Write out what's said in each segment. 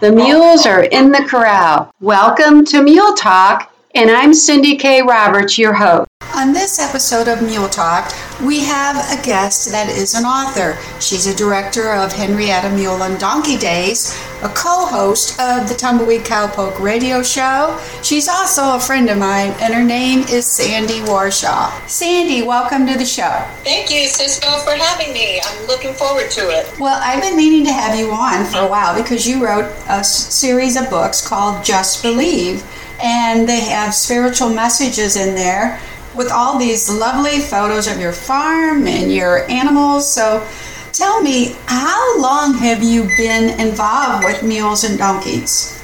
The mules are in the corral. Welcome to Mule Talk, and I'm Cindy K. Roberts, your host. On this episode of Mule Talk, we have a guest that is an author. She's a director of Henrietta Mule and Donkey Days, a co host of the Tumbleweed Cowpoke radio show. She's also a friend of mine, and her name is Sandy Warshaw. Sandy, welcome to the show. Thank you, Cisco, for having me. I'm looking forward to it. Well, I've been meaning to have you on for a while because you wrote a series of books called Just Believe, and they have spiritual messages in there with all these lovely photos of your farm and your animals. So tell me, how long have you been involved with mules and donkeys?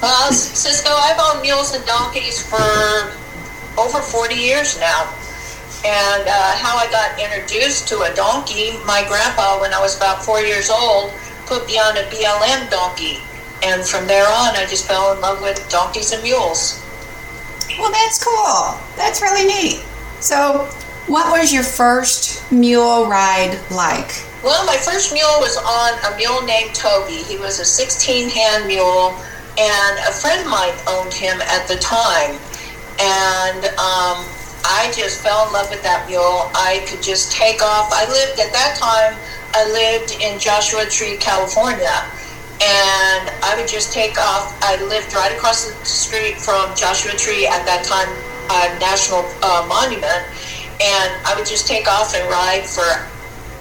Uh, Cisco, I've owned mules and donkeys for over 40 years now. And uh, how I got introduced to a donkey, my grandpa, when I was about four years old, put me on a BLM donkey. And from there on, I just fell in love with donkeys and mules. Well, that's cool. That's really neat. So, what was your first mule ride like? Well, my first mule was on a mule named Toby. He was a 16 hand mule, and a friend of mine owned him at the time. And um, I just fell in love with that mule. I could just take off. I lived at that time, I lived in Joshua Tree, California. And I would just take off. I lived right across the street from Joshua Tree at that time, uh, National uh, Monument. And I would just take off and ride for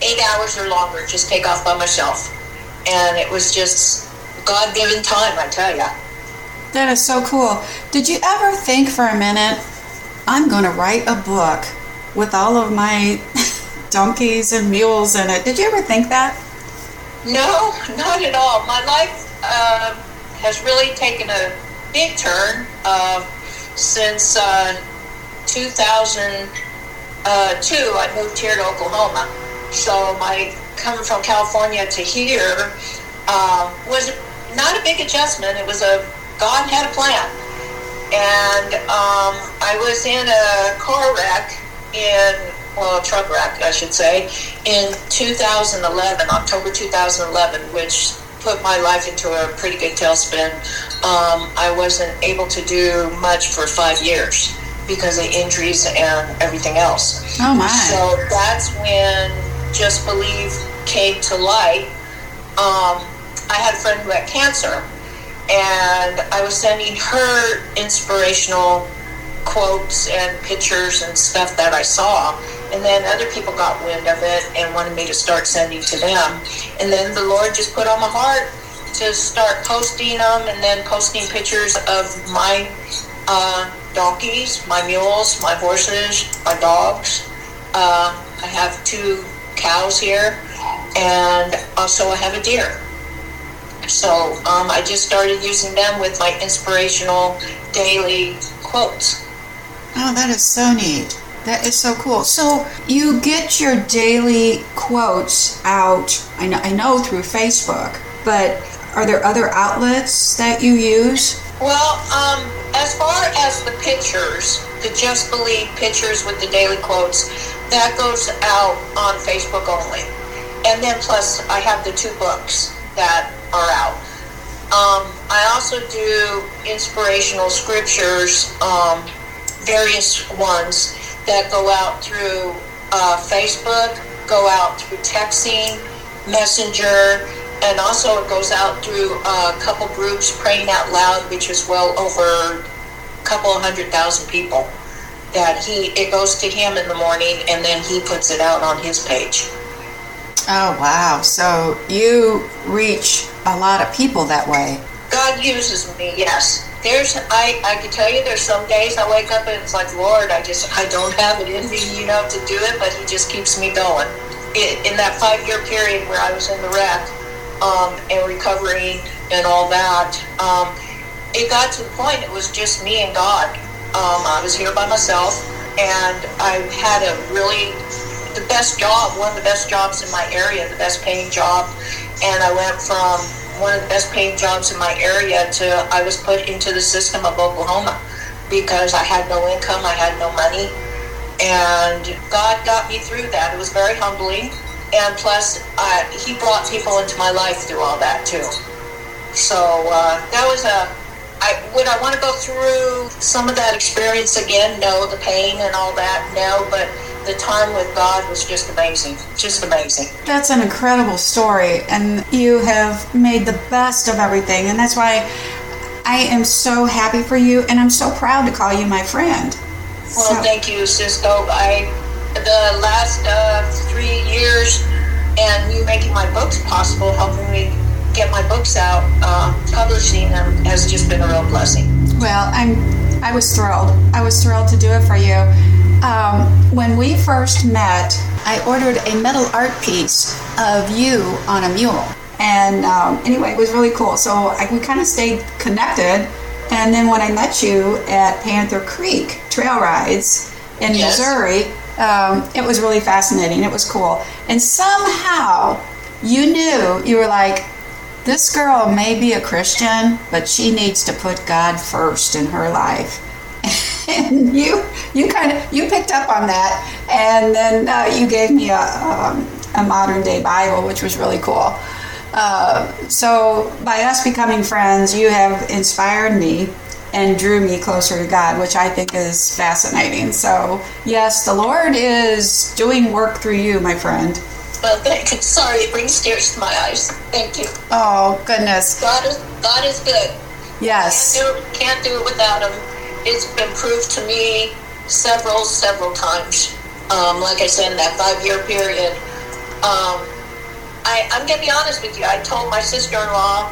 eight hours or longer, just take off by myself. And it was just God given time, I tell you. That is so cool. Did you ever think for a minute, I'm going to write a book with all of my donkeys and mules in it? Did you ever think that? No, not at all. My life uh, has really taken a big turn uh, since uh, 2002. I moved here to Oklahoma. So my coming from California to here uh, was not a big adjustment. It was a God had a plan, and um, I was in a car wreck in well, a truck wreck, I should say, in 2011, October 2011, which put my life into a pretty good tailspin. Um, I wasn't able to do much for five years because of injuries and everything else. Oh, my. So that's when Just Believe came to light. Um, I had a friend who had cancer, and I was sending her inspirational quotes and pictures and stuff that I saw. And then other people got wind of it and wanted me to start sending to them. And then the Lord just put on my heart to start posting them and then posting pictures of my uh, donkeys, my mules, my horses, my dogs. Uh, I have two cows here and also I have a deer. So um, I just started using them with my inspirational daily quotes. Oh, that is so neat. That is so cool. So you get your daily quotes out, I know, I know through Facebook, but are there other outlets that you use? Well, um, as far as the pictures, the Just Believe pictures with the daily quotes, that goes out on Facebook only. And then plus, I have the two books that are out. Um, I also do inspirational scriptures, um, various ones that go out through uh, Facebook, go out through texting, Messenger, and also it goes out through a couple groups praying out loud, which is well over a couple of hundred thousand people. That he it goes to him in the morning, and then he puts it out on his page. Oh, wow. So you reach a lot of people that way. God uses me, yes. There's, I, I can tell you, there's some days I wake up and it's like, Lord, I just, I don't have it in me, you know, to do it, but He just keeps me going. It, in that five-year period where I was in the wreck um, and recovering and all that, um, it got to the point it was just me and God. Um, I was here by myself, and I had a really the best job, one of the best jobs in my area, the best paying job, and I went from one of the best paying jobs in my area to I was put into the system of Oklahoma because I had no income, I had no money, and God got me through that. It was very humbling, and plus, uh, He brought people into my life through all that too. So uh, that was a. I would I want to go through some of that experience again? No, the pain and all that. No, but the time with God was just amazing. Just amazing. That's an incredible story, and you have made the best of everything, and that's why I am so happy for you, and I'm so proud to call you my friend. Well, so. thank you, Cisco. I the last uh, three years and you making my books possible, helping me get my books out, uh, publishing them has just been a real blessing. Well, I'm I was thrilled. I was thrilled to do it for you. Um, when we first met, I ordered a metal art piece of you on a mule. And um, anyway, it was really cool. So I, we kind of stayed connected. And then when I met you at Panther Creek Trail Rides in yes. Missouri, um, it was really fascinating. It was cool. And somehow you knew, you were like, this girl may be a Christian, but she needs to put God first in her life. And you you kind of you picked up on that and then uh, you gave me a, um, a modern day bible which was really cool uh, so by us becoming friends you have inspired me and drew me closer to god which i think is fascinating so yes the lord is doing work through you my friend well, thank you. Sorry, it brings tears to my eyes. Thank you. Oh goodness. God is God is good. Yes. Can't do, can't do it without Him it's been proved to me several, several times. Um, like I said, in that five year period. Um, I, am going to be honest with you. I told my sister in law,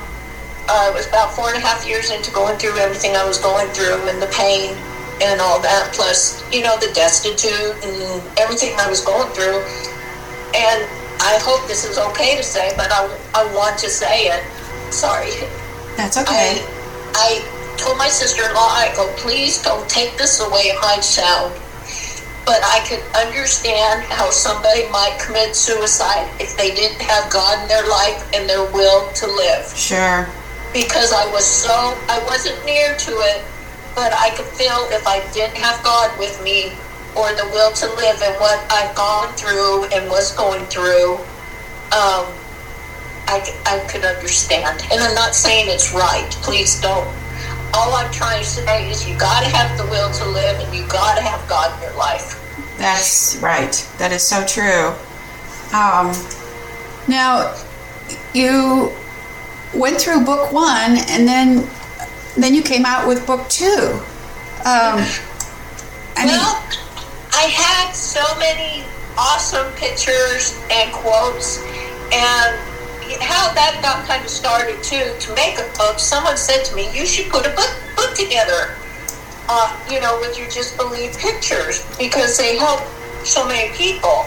uh, it was about four and a half years into going through everything I was going through and the pain and all that, plus, you know, the destitute and everything I was going through. And I hope this is okay to say, but I, I want to say it. Sorry. That's okay. I, I told my sister-in-law, I go, please don't take this away way it sound. But I could understand how somebody might commit suicide if they didn't have God in their life and their will to live. Sure. Because I was so, I wasn't near to it, but I could feel if I didn't have God with me or the will to live and what I've gone through and was going through, um, I, I could understand. And I'm not saying it's right. Please don't all I'm trying to say is you got to have the will to live and you got to have God in your life. That's right. That is so true. Um, now, you went through book one and then then you came out with book two. Um, I well, mean, I had so many awesome pictures and quotes and how that got kind of started too to make a book. Someone said to me, "You should put a book book together." Uh, you know, with your just believe pictures because they help so many people.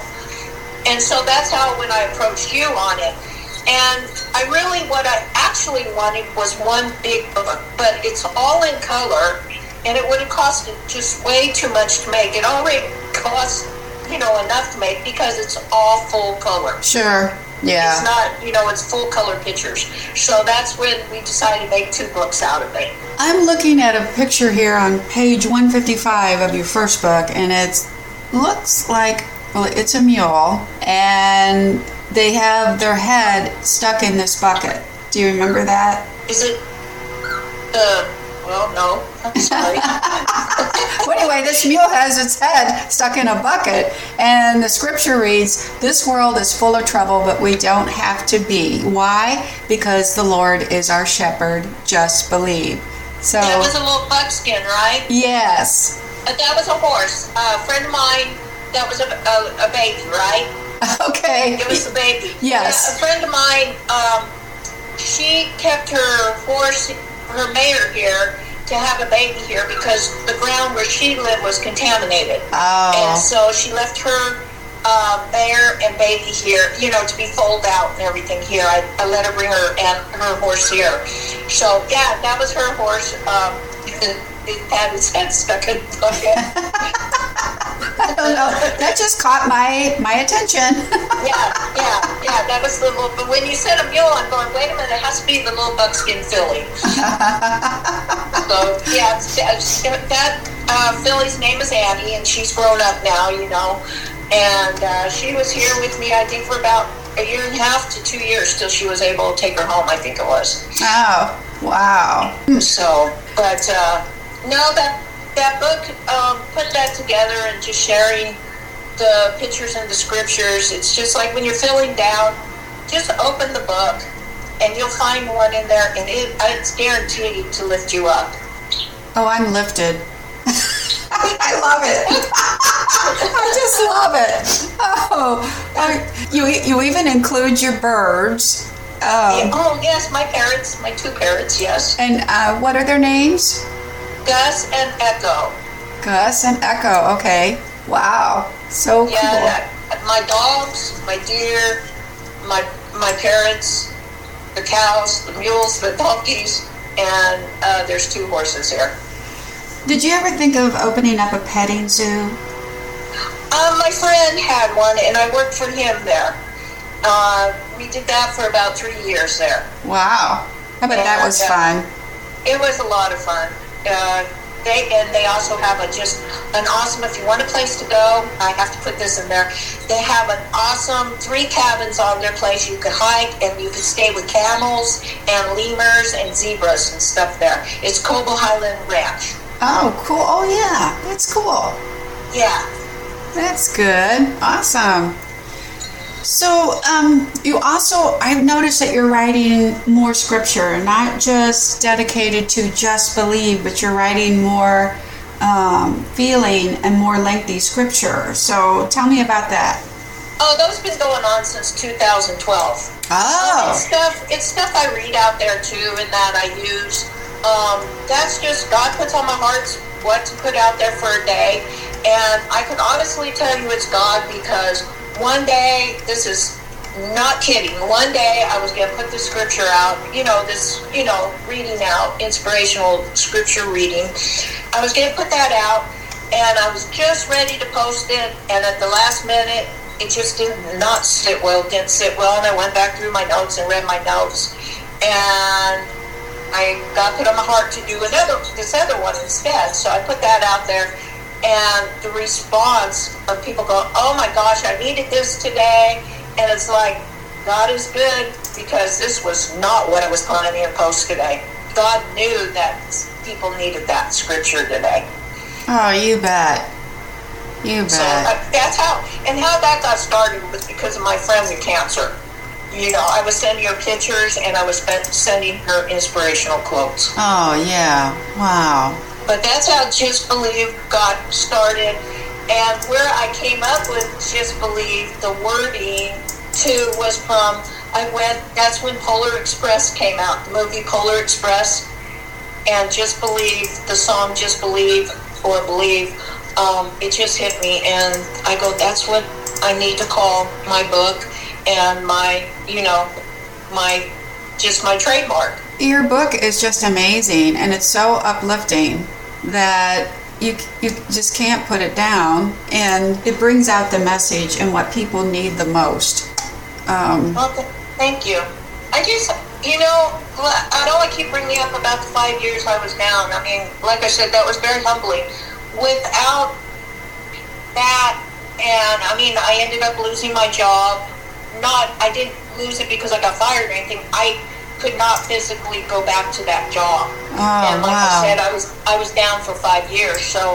And so that's how when I approached you on it. And I really, what I actually wanted was one big book, but it's all in color, and it would have costed just way too much to make. It already costs, you know, enough to make because it's all full color. Sure. Yeah. It's not, you know, it's full color pictures. So that's when we decided to make two books out of it. I'm looking at a picture here on page 155 of your first book, and it looks like, well, it's a mule, and they have their head stuck in this bucket. Do you remember that? Is it the well, no. I'm sorry. well, anyway, this mule has its head stuck in a bucket, and the scripture reads, This world is full of trouble, but we don't have to be. Why? Because the Lord is our shepherd. Just believe. So That was a little buckskin, right? Yes. Uh, that was a horse. Uh, a friend of mine, that was a, a, a baby, right? Okay. It was a baby. yes. Yeah, a friend of mine, um, she kept her horse her mare here to have a baby here because the ground where she lived was contaminated. Oh. And so she left her uh, mare and baby here, you know, to be foaled out and everything here. I, I let her bring her and her horse here. So yeah, that was her horse. Um, he had his head stuck in the bucket. I don't know. That just caught my my attention. yeah, yeah, yeah. That was the little. But when you said a mule, I'm going. Wait a minute. It has to be the little buckskin filly. so yeah, that uh, filly's name is Annie, and she's grown up now. You know, and uh, she was here with me. I think for about a year and a half to two years till she was able to take her home. I think it was. Oh, wow. So, but uh, no, that that book, um, put that together and just sharing the pictures and the scriptures. It's just like when you're feeling down, just open the book and you'll find one in there, and it, it's guaranteed to lift you up. Oh, I'm lifted. I love it. I just love it. Oh, uh, you you even include your birds. Um, Oh yes, my parrots, my two parrots, yes, and uh, what are their names? Gus and Echo. Gus and Echo. Okay. Wow. So cool. Yeah, my dogs, my deer, my my parrots, the cows, the mules, the donkeys, and uh, there's two horses here. Did you ever think of opening up a petting zoo? Um, my friend had one, and I worked for him there. Uh, we did that for about three years there. Wow. I bet that was Yeah. fun. It was a lot of fun. Uh, they and they also have a just an awesome. If you want a place to go, I have to put this in there. They have an awesome three cabins on their place. You could hike and you could stay with camels and lemurs and zebras and stuff there. It's Cobo Highland Ranch. Oh, cool. Oh, yeah. That's cool. Yeah. That's good. Awesome. So, um, you also, I've noticed that you're writing more scripture, not just dedicated to just believe, but you're writing more um, feeling and more lengthy scripture. So, tell me about that. Oh, those have been going on since 2012. Oh, It's Oh, stuff. It's stuff I read out there too, and that I use. Um, that's just God puts on my heart what to put out there for a day, and I can honestly tell you it's God because one day this is not kidding. One day I was going to put the scripture out. You know this. You know, reading out inspirational scripture reading. I was going to put that out, and I was just ready to post it, and at the last minute it just did not sit well, didn't sit well, and I went back through my notes and read my notes, and I got put on my heart to do another this other one instead. So I put that out there, and the response of people going, "Oh my gosh, I needed this today," and it's like God is good because this was not what I was planning to post today. God knew that people needed that scripture today. oh, you bet. You So bet. uh, that's how, and how that got started was because of my friend with cancer. You know, I was sending her pictures and I was sending her inspirational quotes. Oh, yeah. Wow. But that's how Just Believe got started. And where I came up with Just Believe, the wording too was from, I went, that's when Polar Express came out, the movie Polar Express. And Just Believe, the song Just Believe or Believe, um, it just hit me. And I go, that's what I need to call my book and my, you know, my, just my trademark. Your book is just amazing and it's so uplifting that you you just can't put it down and it brings out the message and what people need the most. Um, Well, th- thank you. I just, you know, i don't want to keep bringing up about the five years I was down. I mean, like I said, that was very humbling. Without that, and I mean, I ended up losing my job. Not, I didn't lose it because I got fired or anything. I could not physically go back to that job. Oh, and like wow. I said, I was I was down for five years. So,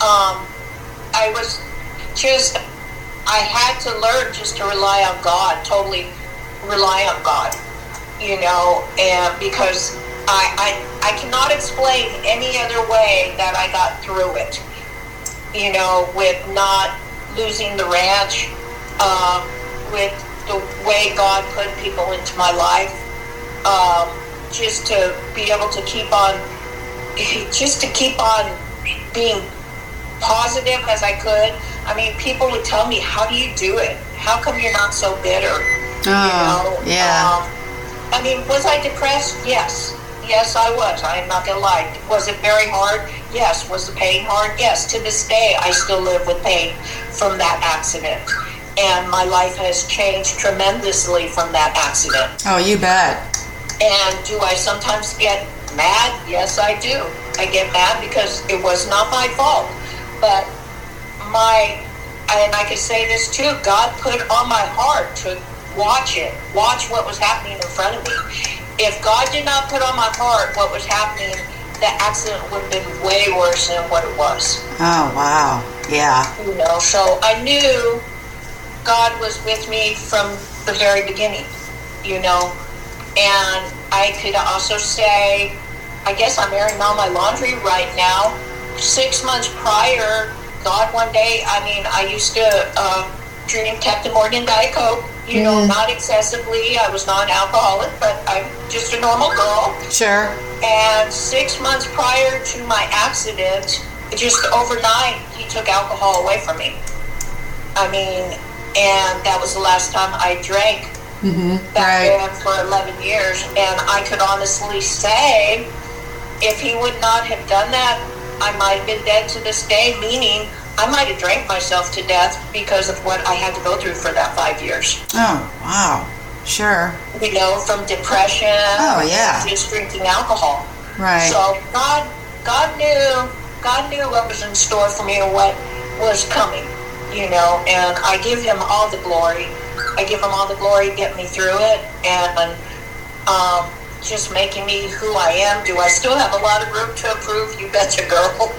um, I was just I had to learn just to rely on God, totally rely on God, you know, and because I, I, I cannot explain any other way that I got through it, you know, with not losing the ranch, um, with the way God put people into my life, um, just to be able to keep on, just to keep on being positive as I could. I mean, people would tell me, "How do you do it? How come you're not so bitter?" Oh, yeah. Um, I mean, was I depressed? Yes. Yes, I was. I am not going to lie. Was it very hard? Yes. Was the pain hard? Yes. To this day, I still live with pain from that accident. And my life has changed tremendously from that accident. Oh, you bet. And do I sometimes get mad? Yes, I do. I get mad because it was not my fault. But my, and I can say this too, God put on my heart to watch it, watch what was happening in front of me. If God did not put on my heart what was happening, the accident would have been way worse than what it was. Oh, wow. Yeah. You know, so I knew God was with me from the very beginning, you know. And I could also say, I guess I'm airing all my laundry right now. Six months prior, God, one day, I mean, I used to uh, drink Captain Morgan Diet Coke, you know, not excessively. I was not an alcoholic, but I'm just a normal girl. Sure. And six months prior to my accident, just overnight, he took alcohol away from me. I mean, and that was the last time I drank Mm-hmm. back Right. then for 11 years. And I could honestly say, if he would not have done that, I might have been dead to this day, meaning I might have drank myself to death because of what I had to go through for that five years. Oh, wow. Sure. You know, from depression, Oh, yeah. just drinking alcohol. Right. So God, God knew, God knew what was in store for me and what was coming, you know. And I give Him all the glory. I give Him all the glory, get me through it, and um, just making me who I am. Do I still have a lot of room to improve? You betcha, girl.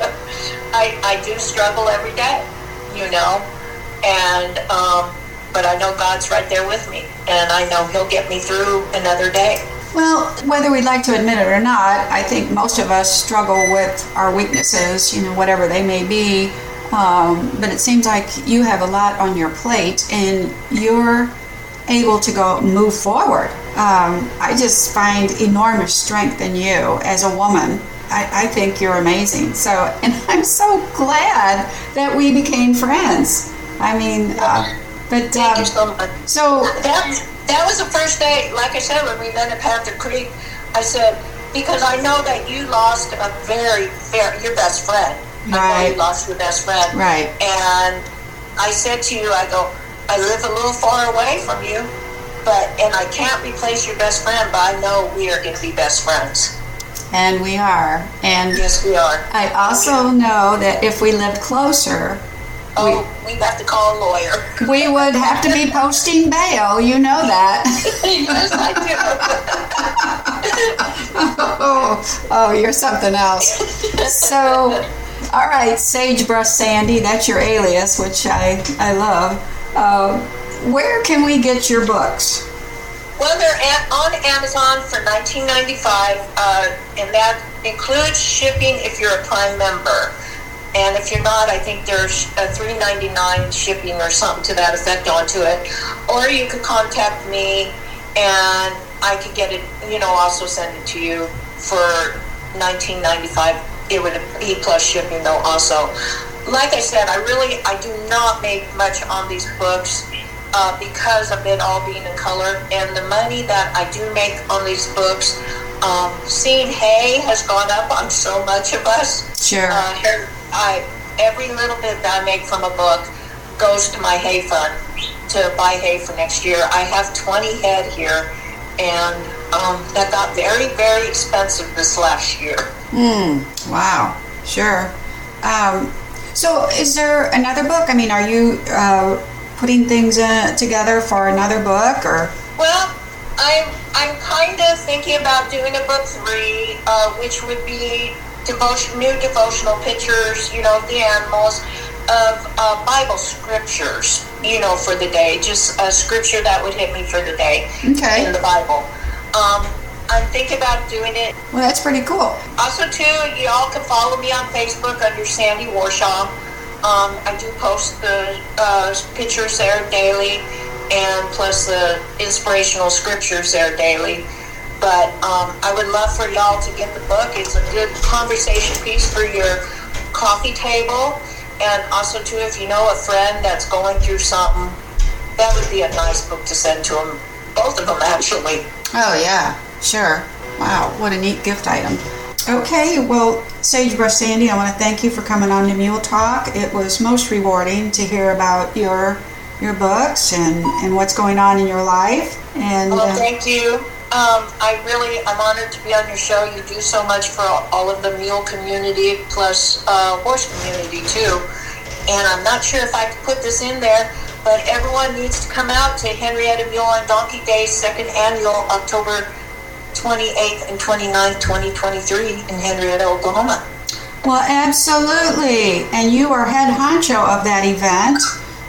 I I do struggle every day, you know, and um, but I know God's right there with me, and I know He'll get me through another day. Well, whether we'd like to admit it or not, I think most of us struggle with our weaknesses, you know, whatever they may be. Um, but it seems like you have a lot on your plate and you're able to go move forward. Um, I just find enormous strength in you as a woman. I, I think you're amazing. So, and I'm so glad that we became friends. I mean, uh, but Thank um, you so much. so That, that was the first day, like I said, when we met at Panther Creek, I said, because I know that you lost a very, very, your best friend. Right. you lost your best friend. Right. And I said to you, I go, I live a little far away from you, but, and I can't replace your best friend, but I know we are going to be best friends. and we are. And Yes, we are. I also know that if we lived closer, Oh, we'd have to call a lawyer. we would have to be posting bail. You know that. yes, I oh, oh, you're something else. So, all right, Sagebrush Sandy, that's your alias, which I I love. Uh, where can we get your books? Well, they're at, on Amazon for 19.95, uh, and that includes shipping if you're a Prime member. And if you're not, I think there's a $3.99 shipping or something to that effect onto it. Or you could contact me, and I could get it. You know, also send it to you for 19.95. It would be plus shipping though. Also, like I said, I really I do not make much on these books uh, because of it all being in color, and the money that I do make on these books. Um, seeing hay has gone up on so much of us. Sure. Uh, here, I every little bit that I make from a book goes to my hay fund to buy hay for next year. I have 20 head here, and um, that got very, very expensive this last year. Hmm. Wow. Sure. Um, so, is there another book? I mean, are you uh, putting things uh, together for another book, or? Well, I'm I'm kind of thinking about doing a book three, uh, which would be devotion, new devotional pictures, you know, of the animals, of uh, Bible scriptures, you know, for the day, just a scripture that would hit me for the day Okay. in the Bible. Um, I'm thinking about doing it. Well, that's pretty cool. Also, too, you all can follow me on Facebook under Sandy Warshaw. Um, I do post the uh, pictures there daily, and plus the inspirational scriptures there daily. But um, I would love for y'all to get the book. It's a good conversation piece for your coffee table, and also too, if you know a friend that's going through something, that would be a nice book to send to them. Both of them, actually. Oh yeah, sure. Wow, what a neat gift item. Okay, well, Sagebrush Sandy, I want to thank you for coming on to Mule Talk. It was most rewarding to hear about your your books and, and what's going on in your life. And Well, uh, thank you. Um, I really, I'm honored to be on your show. You do so much for all of the mule community, plus uh, horse community too. And I'm not sure if I could put this in there, but everyone needs to come out to Henrietta Mule and Donkey Days, second annual, October 28th and 29th, 2023, in Henrietta, Oklahoma. Well, absolutely. And you are head honcho of that event.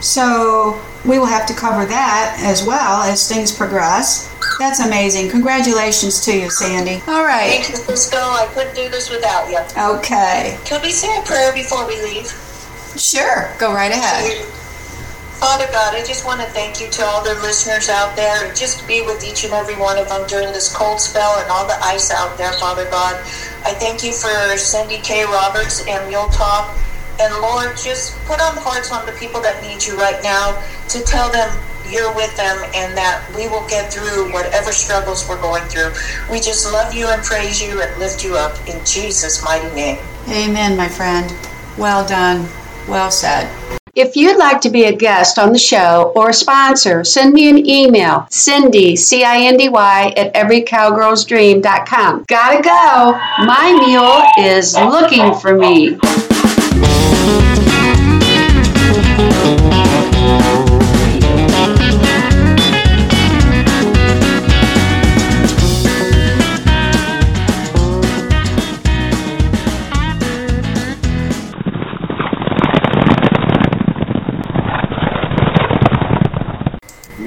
So we will have to cover that as well as things progress. That's amazing. Congratulations to you, Sandy. All right. Thank you, Cisco. I couldn't do this without you. Okay. Can we say a prayer before we leave? Sure. Go right ahead. Father God, I just want to thank you to all the listeners out there just be with each and every one of them during this cold spell and all the ice out there, Father God. I thank you for Cindy K. Roberts and Mule Talk. And Lord, just put on hearts on the people that need you right now to tell them you're with them and that we will get through whatever struggles we're going through. We just love you and praise you and lift you up in Jesus' mighty name. Amen, my friend. Well done. Well said. If you'd like to be a guest on the show or a sponsor, send me an email, Cindy, C-I-N-D-Y, at everycowgirlsdream.com. Gotta go. My mule is looking for me.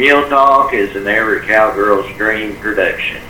Mule Talk is an Every Cowgirl's Dream production.